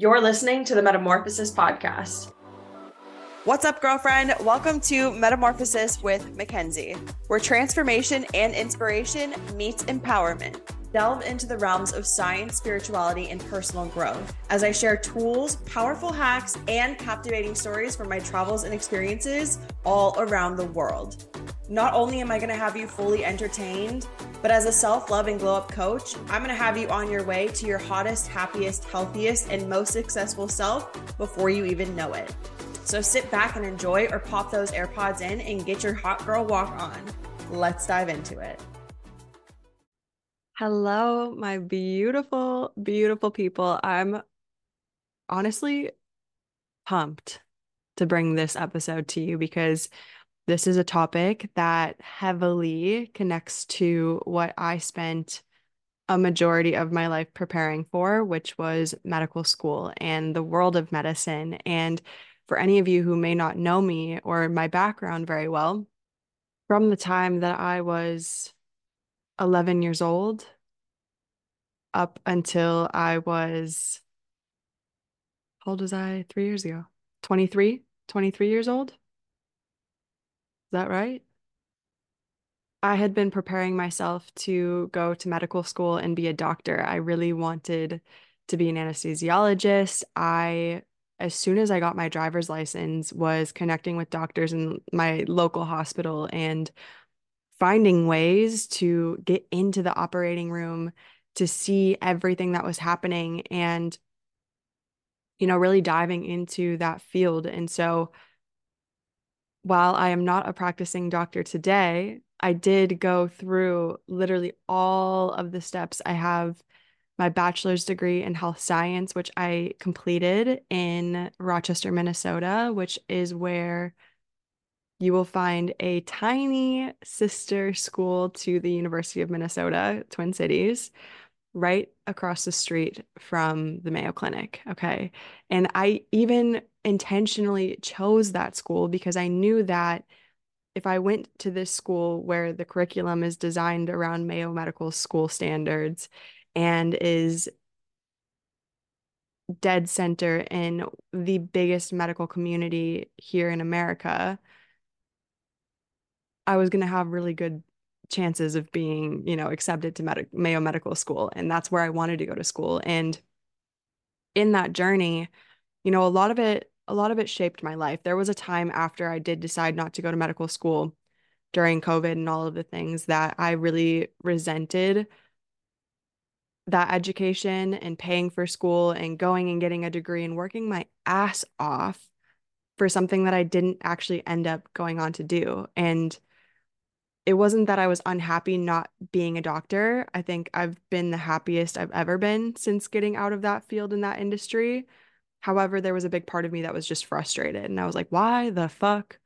You're listening to the Metamorphosis Podcast. What's up, girlfriend? Welcome to Metamorphosis with McKenzie, where transformation and inspiration meets empowerment. Delve into the realms of science, spirituality, and personal growth as I share tools, powerful hacks, and captivating stories from my travels and experiences all around the world. Not only am I going to have you fully entertained, but as a self love and glow up coach, I'm going to have you on your way to your hottest, happiest, healthiest, and most successful self before you even know it. So sit back and enjoy or pop those AirPods in and get your hot girl walk on. Let's dive into it. Hello, my beautiful, beautiful people. I'm honestly pumped to bring this episode to you because this is a topic that heavily connects to what I spent a majority of my life preparing for, which was medical school and the world of medicine. And for any of you who may not know me or my background very well, from the time that I was 11 years old up until I was, how old was I? Three years ago? 23, 23 years old that right? I had been preparing myself to go to medical school and be a doctor. I really wanted to be an anesthesiologist. I, as soon as I got my driver's license, was connecting with doctors in my local hospital and finding ways to get into the operating room to see everything that was happening and, you know, really diving into that field. And so, while I am not a practicing doctor today, I did go through literally all of the steps. I have my bachelor's degree in health science, which I completed in Rochester, Minnesota, which is where you will find a tiny sister school to the University of Minnesota, Twin Cities right across the street from the Mayo Clinic. Okay. And I even intentionally chose that school because I knew that if I went to this school where the curriculum is designed around Mayo Medical School standards and is dead center in the biggest medical community here in America, I was going to have really good chances of being, you know, accepted to Med- Mayo Medical School. And that's where I wanted to go to school. And in that journey, you know, a lot of it, a lot of it shaped my life. There was a time after I did decide not to go to medical school during COVID and all of the things that I really resented that education and paying for school and going and getting a degree and working my ass off for something that I didn't actually end up going on to do. And it wasn't that I was unhappy not being a doctor. I think I've been the happiest I've ever been since getting out of that field in that industry. However, there was a big part of me that was just frustrated. And I was like, why the fuck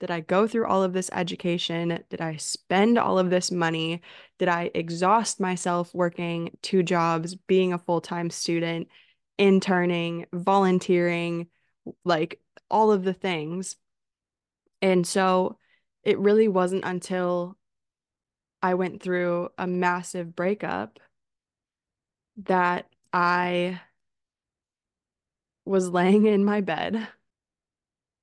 did I go through all of this education? Did I spend all of this money? Did I exhaust myself working two jobs, being a full time student, interning, volunteering, like all of the things? And so, it really wasn't until I went through a massive breakup that I was laying in my bed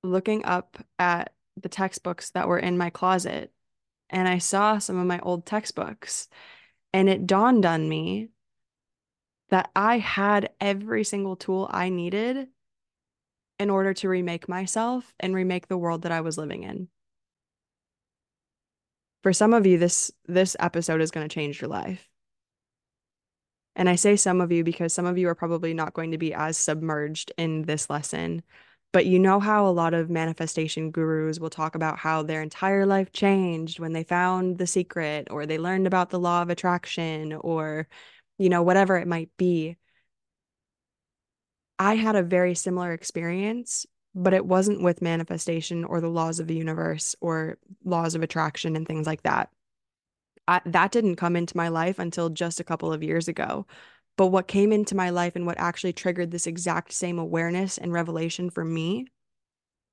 looking up at the textbooks that were in my closet and I saw some of my old textbooks. And it dawned on me that I had every single tool I needed in order to remake myself and remake the world that I was living in for some of you this this episode is going to change your life. And i say some of you because some of you are probably not going to be as submerged in this lesson but you know how a lot of manifestation gurus will talk about how their entire life changed when they found the secret or they learned about the law of attraction or you know whatever it might be. I had a very similar experience but it wasn't with manifestation or the laws of the universe or laws of attraction and things like that. I, that didn't come into my life until just a couple of years ago. But what came into my life and what actually triggered this exact same awareness and revelation for me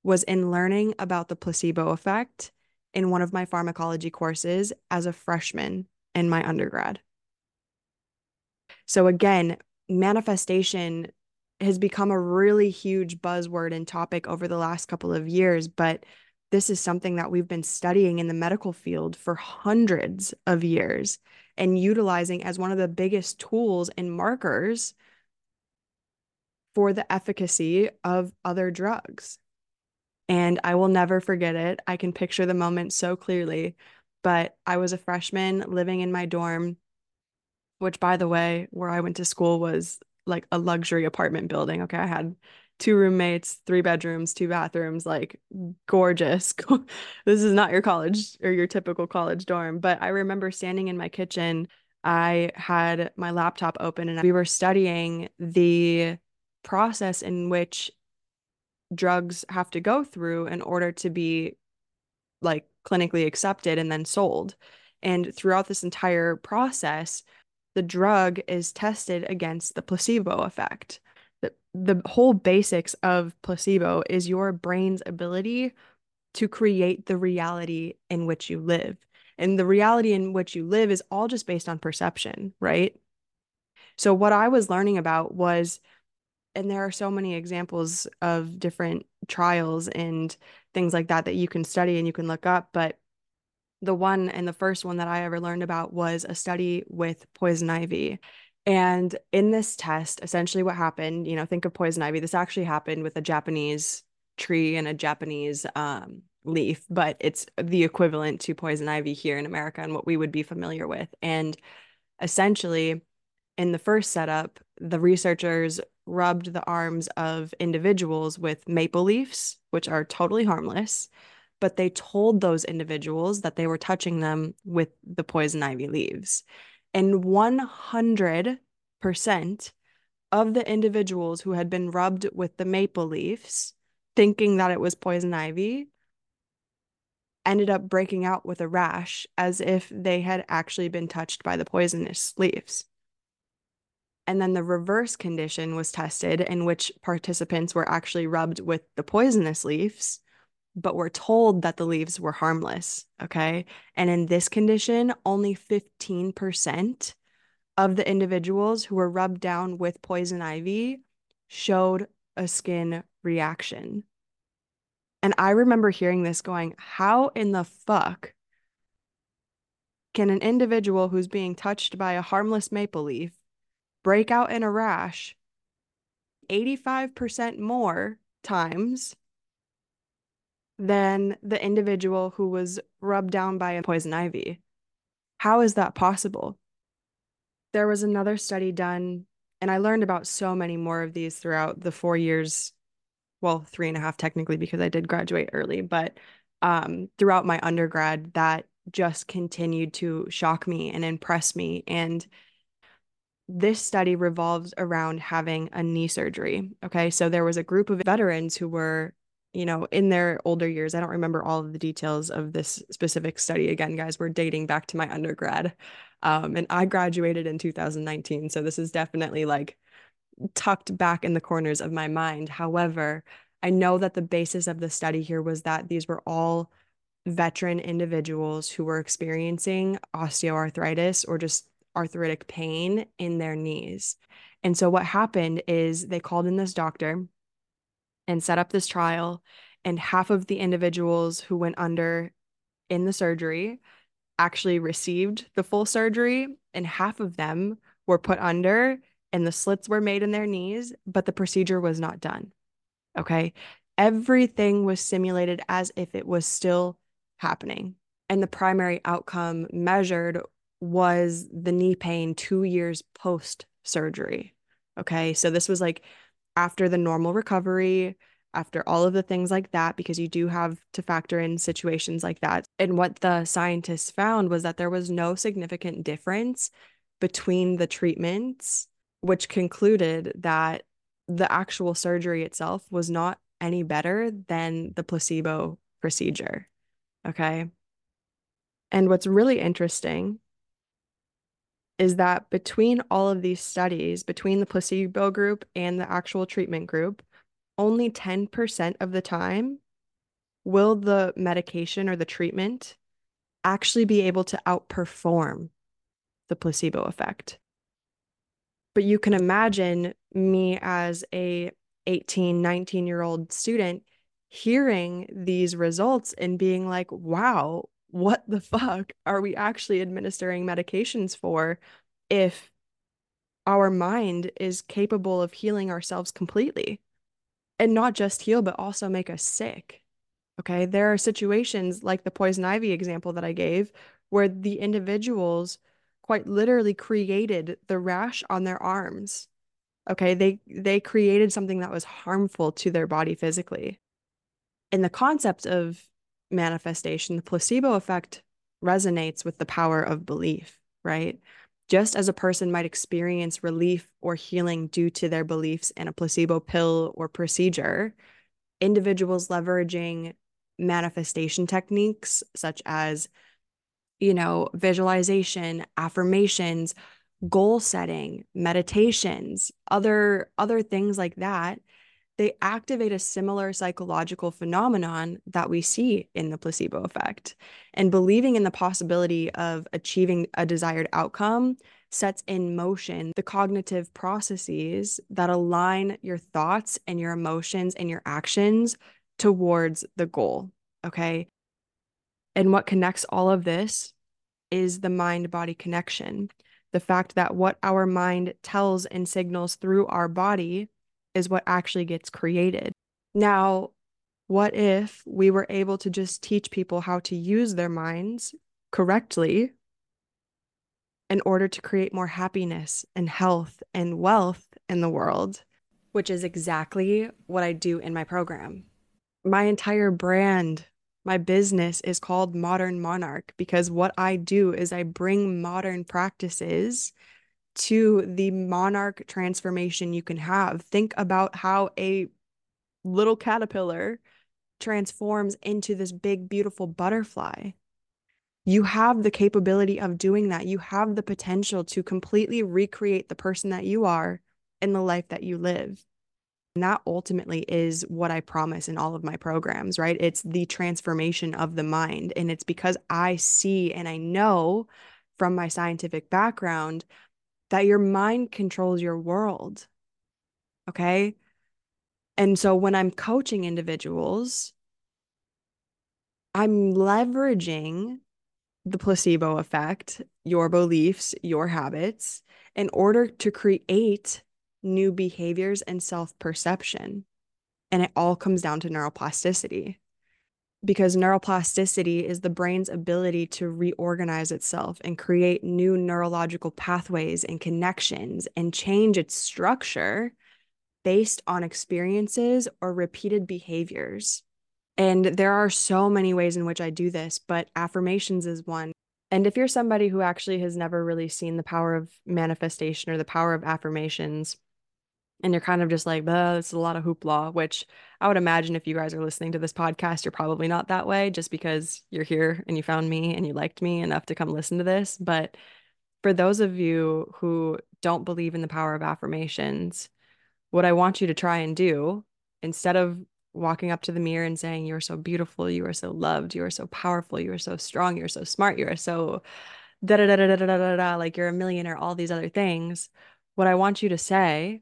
was in learning about the placebo effect in one of my pharmacology courses as a freshman in my undergrad. So, again, manifestation has become a really huge buzzword and topic over the last couple of years, but this is something that we've been studying in the medical field for hundreds of years and utilizing as one of the biggest tools and markers for the efficacy of other drugs. And I will never forget it. I can picture the moment so clearly. But I was a freshman living in my dorm, which, by the way, where I went to school was like a luxury apartment building. Okay. I had two roommates, three bedrooms, two bathrooms, like gorgeous. this is not your college or your typical college dorm. But I remember standing in my kitchen. I had my laptop open and we were studying the process in which drugs have to go through in order to be like clinically accepted and then sold. And throughout this entire process, the drug is tested against the placebo effect. The, the whole basics of placebo is your brain's ability to create the reality in which you live. And the reality in which you live is all just based on perception, right? So, what I was learning about was and there are so many examples of different trials and things like that that you can study and you can look up but the one and the first one that I ever learned about was a study with poison ivy. And in this test, essentially what happened, you know, think of poison ivy. This actually happened with a Japanese tree and a Japanese um, leaf, but it's the equivalent to poison ivy here in America and what we would be familiar with. And essentially, in the first setup, the researchers rubbed the arms of individuals with maple leaves, which are totally harmless, but they told those individuals that they were touching them with the poison ivy leaves. And 100% of the individuals who had been rubbed with the maple leaves, thinking that it was poison ivy, ended up breaking out with a rash as if they had actually been touched by the poisonous leaves. And then the reverse condition was tested, in which participants were actually rubbed with the poisonous leaves, but we were told that the leaves were harmless. Okay. And in this condition, only 15% of the individuals who were rubbed down with poison ivy showed a skin reaction. And I remember hearing this going, how in the fuck can an individual who's being touched by a harmless maple leaf break out in a rash 85% more times than the individual who was rubbed down by a poison ivy. How is that possible? There was another study done, and I learned about so many more of these throughout the four years, well, three and a half technically, because I did graduate early, but um, throughout my undergrad, that just continued to shock me and impress me. And this study revolves around having a knee surgery. Okay. So there was a group of veterans who were, you know, in their older years. I don't remember all of the details of this specific study. Again, guys, we're dating back to my undergrad. Um, and I graduated in 2019. So this is definitely like tucked back in the corners of my mind. However, I know that the basis of the study here was that these were all veteran individuals who were experiencing osteoarthritis or just arthritic pain in their knees. And so what happened is they called in this doctor and set up this trial and half of the individuals who went under in the surgery actually received the full surgery and half of them were put under and the slits were made in their knees but the procedure was not done okay everything was simulated as if it was still happening and the primary outcome measured was the knee pain two years post surgery. Okay. So this was like after the normal recovery, after all of the things like that, because you do have to factor in situations like that. And what the scientists found was that there was no significant difference between the treatments, which concluded that the actual surgery itself was not any better than the placebo procedure. Okay. And what's really interesting is that between all of these studies, between the placebo group and the actual treatment group, only 10% of the time will the medication or the treatment actually be able to outperform the placebo effect. But you can imagine me as a 18, 19 year old student hearing these results and being like, wow, what the fuck are we actually administering medications for if our mind is capable of healing ourselves completely? And not just heal, but also make us sick. Okay. There are situations like the poison ivy example that I gave where the individuals quite literally created the rash on their arms. Okay, they they created something that was harmful to their body physically. In the concept of manifestation, the placebo effect resonates with the power of belief, right? Just as a person might experience relief or healing due to their beliefs in a placebo pill or procedure, individuals leveraging manifestation techniques such as you know, visualization, affirmations, goal setting, meditations, other other things like that, they activate a similar psychological phenomenon that we see in the placebo effect. And believing in the possibility of achieving a desired outcome sets in motion the cognitive processes that align your thoughts and your emotions and your actions towards the goal. Okay. And what connects all of this is the mind body connection. The fact that what our mind tells and signals through our body is what actually gets created. Now, what if we were able to just teach people how to use their minds correctly in order to create more happiness and health and wealth in the world, which is exactly what I do in my program. My entire brand my business is called Modern MonarcK because what I do is I bring modern practices to the monarch transformation you can have. Think about how a little caterpillar transforms into this big, beautiful butterfly. You have the capability of doing that. You have the potential to completely recreate the person that you are in the life that you live. And that ultimately is what I promise in all of my programs, right? It's the transformation of the mind. And it's because I see and I know from my scientific background that your mind controls your world. Okay. And so when I'm coaching individuals, I'm leveraging the placebo effect, your beliefs, your habits, in order to create new behaviors and self perception. And it all comes down to neuroplasticity because neuroplasticity is the brain's ability to reorganize itself and create new neurological pathways and connections and change its structure based on experiences or repeated behaviors. And there are so many ways in which I do this, but affirmations is one. And if you're somebody who actually has never really seen the power of manifestation or the power of affirmations, and you're kind of just like, it's a lot of hoopla, which I would imagine if you guys are listening to this podcast, you're probably not that way just because you're here and you found me and you liked me enough to come listen to this. But for those of you who don't believe in the power of affirmations, what I want you to try and do instead of walking up to the mirror and saying, You are so beautiful, you are so loved, you are so powerful, you are so strong, you're so smart, you are so da da da da da da da da, like you're a millionaire, all these other things. What I want you to say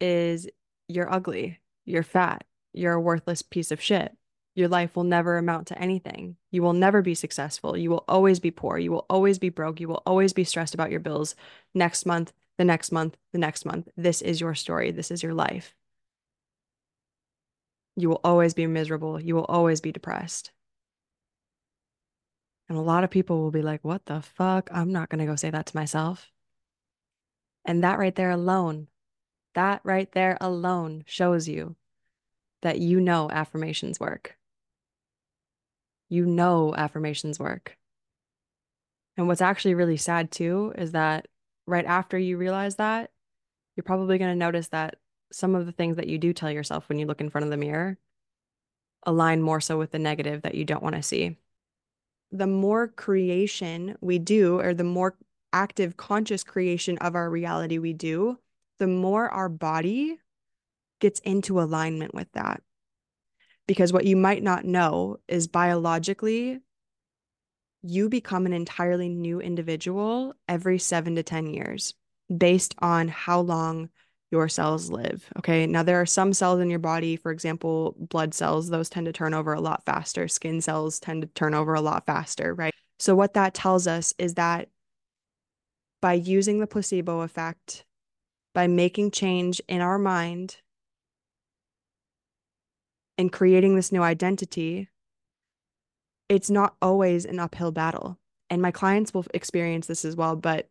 is you're ugly, you're fat, you're a worthless piece of shit. Your life will never amount to anything. You will never be successful. You will always be poor. You will always be broke. You will always be stressed about your bills next month, the next month, the next month. This is your story. This is your life. You will always be miserable. You will always be depressed. And a lot of people will be like, what the fuck? I'm not going to go say that to myself. And that right there alone that right there alone shows you that you know affirmations work. You know affirmations work. And what's actually really sad too is that right after you realize that, you're probably going to notice that some of the things that you do tell yourself when you look in front of the mirror align more so with the negative that you don't want to see. The more creation we do, or the more active conscious creation of our reality we do, the more our body gets into alignment with that. Because what you might not know is biologically, you become an entirely new individual every seven to 10 years. based on how long your cells live. Okay. Now, there are some cells in your body, for example, blood cells, those tend to turn over a lot faster. Skin cells tend to turn over a lot faster, right? So, what that tells us is that by using the placebo effect, by making change in our mind and creating this new identity, it's not always an uphill battle. And my clients will experience this as well. But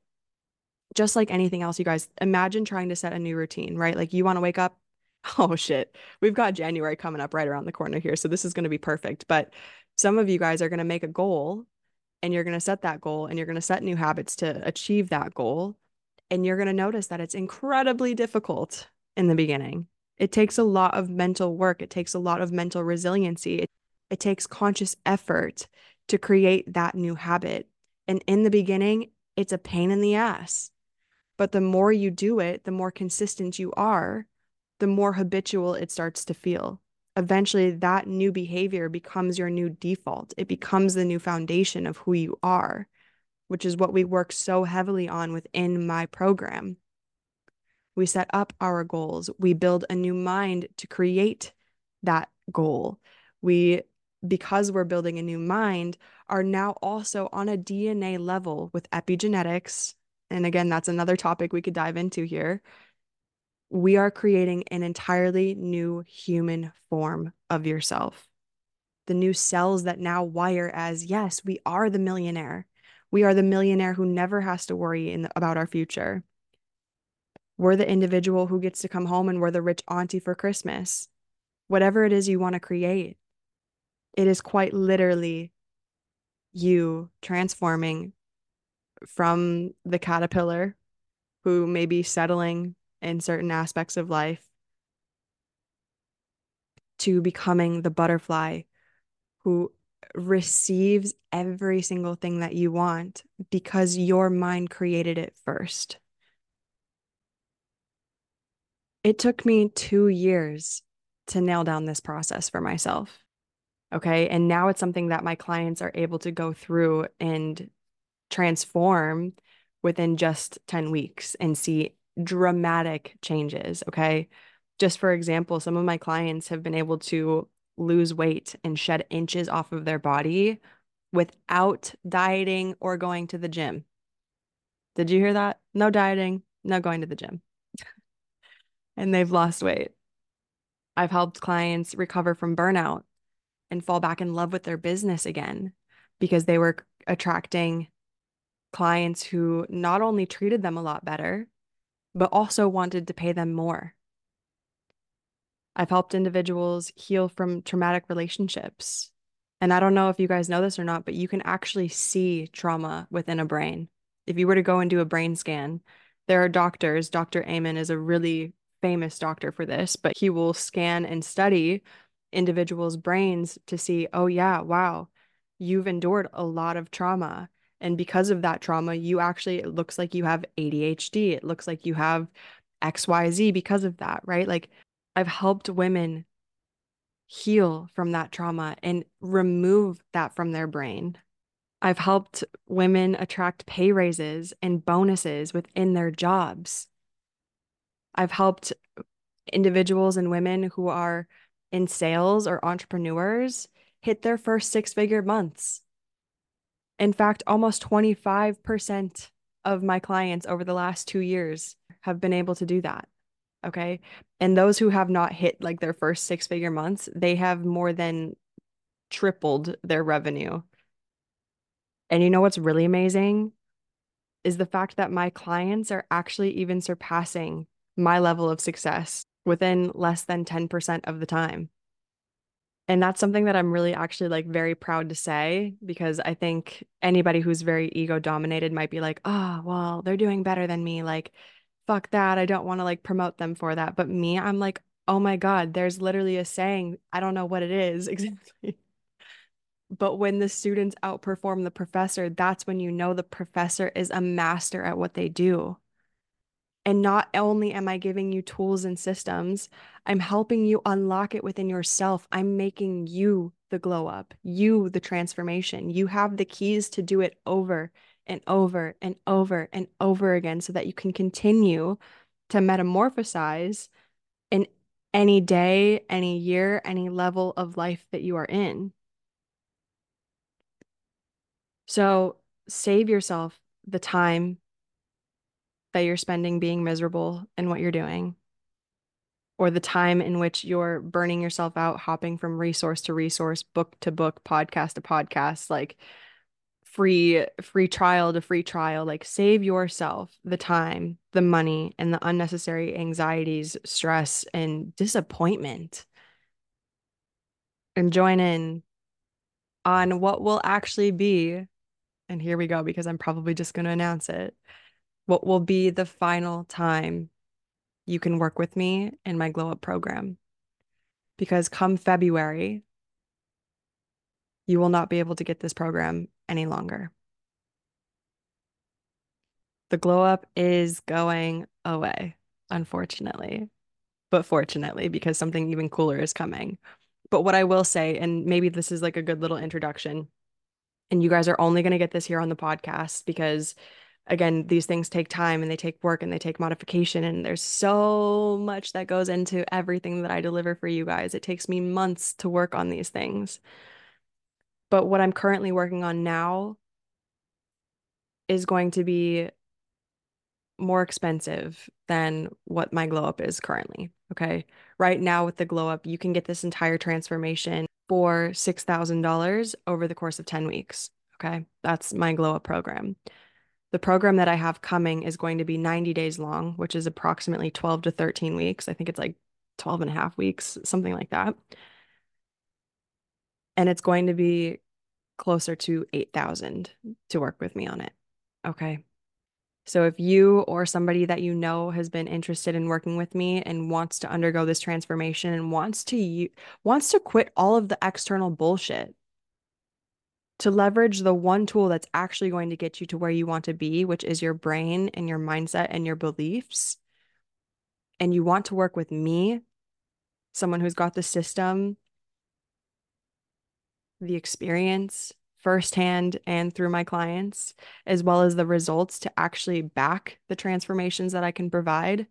just like anything else, you guys, imagine trying to set a new routine, right? Like you want to wake up. Oh shit. We've got January coming up right around the corner here. So this is going to be perfect. But some of you guys are going to make a goal and you're going to set that goal and you're going to set new habits to achieve that goal. And you're going to notice that it's incredibly difficult in the beginning. It takes a lot of mental work, it takes a lot of mental resiliency, it, it takes conscious effort to create that new habit. And in the beginning, it's a pain in the ass. But the more you do it, the more consistent you are, the more habitual it starts to feel. Eventually, that new behavior becomes your new default. It becomes the new foundation of who you are, which is what we work so heavily on within my program. We set up our goals, we build a new mind to create that goal. We because we're building a new mind, are now also on a DNA level with epigenetics, and again, that's another topic we could dive into here. We are creating an entirely new human form of yourself. The new cells that now wire as yes, we are the millionaire. We are the millionaire who never has to worry in, about our future. We're the individual who gets to come home and we're the rich auntie for Christmas. Whatever it is you want to create, it is quite literally you transforming from the caterpillar who may be settling in certain aspects of life to becoming the butterfly who receives every single thing that you want because your mind created it first. It took me two years to nail down this process for myself. Okay. And now it's something that my clients are able to go through and transform within just 10 weeks and see dramatic changes. Okay. Just for example, some of my clients have been able to lose weight and shed inches off of their body without dieting or going to the gym. Did you hear that? No dieting, no going to the gym. and they've lost weight. I've helped clients recover from burnout and fall back in love with their business again because they were attracting clients who not only treated them a lot better, but also wanted to pay them more. I've helped individuals heal from traumatic relationships. And I don't know if you guys know this or not, but you can actually see trauma within a brain. If you were to go and do a brain scan, there are doctors. Dr. Amen is a really famous doctor for this, but he will scan and study individuals' brains to see, oh, yeah, wow, you've endured a lot of trauma. And because of that trauma, you actually, it looks like you have ADHD. It looks like you have XYZ because of that, right? Like I've helped women heal from that trauma and remove that from their brain. I've helped women attract pay raises and bonuses within their jobs. I've helped individuals and women who are in sales or entrepreneurs hit their first six figure months in fact, almost 25% of my clients over the last two years have been able to do that. Okay. And those who have not hit like their first six figure months, they have more than tripled their revenue. And you know what's really amazing is the fact that my clients are actually even surpassing my level of success within less than 10% of the time. And that's something that I'm really actually like very proud to say because I think anybody who's very ego dominated might be like, oh, well, they're doing better than me. Like, fuck that. I don't want to like promote them for that. But me, I'm like, oh my God, there's literally a saying. I don't know what it is exactly. but when the students outperform the professor, that's when you know the professor is a master at what they do. And not only am I giving you tools and systems, I'm helping you unlock it within yourself. I'm making you the glow up, you the transformation. You have the keys to do it over and over and over and over again so that you can continue to metamorphosize in any day, any year, any level of life that you are in. So save yourself the time that you're spending being miserable in what you're doing, or the time in which you're burning yourself out, hopping from resource to resource, book to book, podcast to podcast, like free free trial to free trial like save yourself the time the money and the unnecessary anxieties stress and disappointment. And join in on what will actually be and here we go because i'm probably just going to announce it what will be the final time you can work with me in my glow up program. Because come february you will not be able to get this program any longer. The glow up is going away, unfortunately, but fortunately, because something even cooler is coming. But what I will say, and maybe this is like a good little introduction, and you guys are only going to get this here on the podcast because, again, these things take time and they take work and they take modification. And there's so much that goes into everything that I deliver for you guys. It takes me months to work on these things. But what I'm currently working on now is going to be more expensive than what my glow up is currently. Okay. Right now, with the glow up, you can get this entire transformation for $6,000 over the course of 10 weeks. Okay. That's my glow up program. The program that I have coming is going to be 90 days long, which is approximately 12 to 13 weeks. I think it's like 12 and a half weeks, something like that and it's going to be closer to 8,000 to work with me on it. Okay. So if you or somebody that you know has been interested in working with me and wants to undergo this transformation and wants to wants to quit all of the external bullshit to leverage the one tool that's actually going to get you to where you want to be, which is your brain and your mindset and your beliefs, and you want to work with me, someone who's got the system the experience firsthand and through my clients, as well as the results to actually back the transformations that I can provide,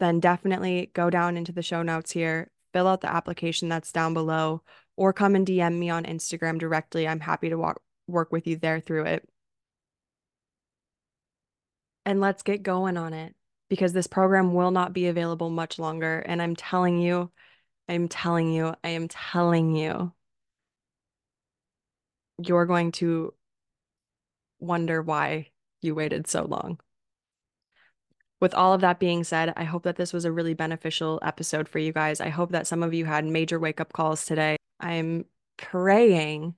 then definitely go down into the show notes here, fill out the application that's down below, or come and DM me on Instagram directly. I'm happy to walk, work with you there through it. And let's get going on it because this program will not be available much longer. And I'm telling you, I'm telling you, I am telling you, you're going to wonder why you waited so long. With all of that being said, I hope that this was a really beneficial episode for you guys. I hope that some of you had major wake up calls today. I'm praying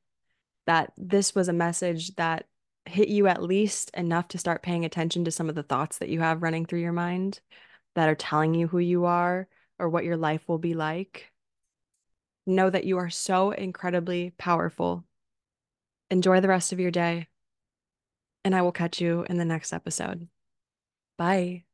that this was a message that hit you at least enough to start paying attention to some of the thoughts that you have running through your mind that are telling you who you are or what your life will be like. Know that you are so incredibly powerful. Enjoy the rest of your day, and I will catch you in the next episode. Bye.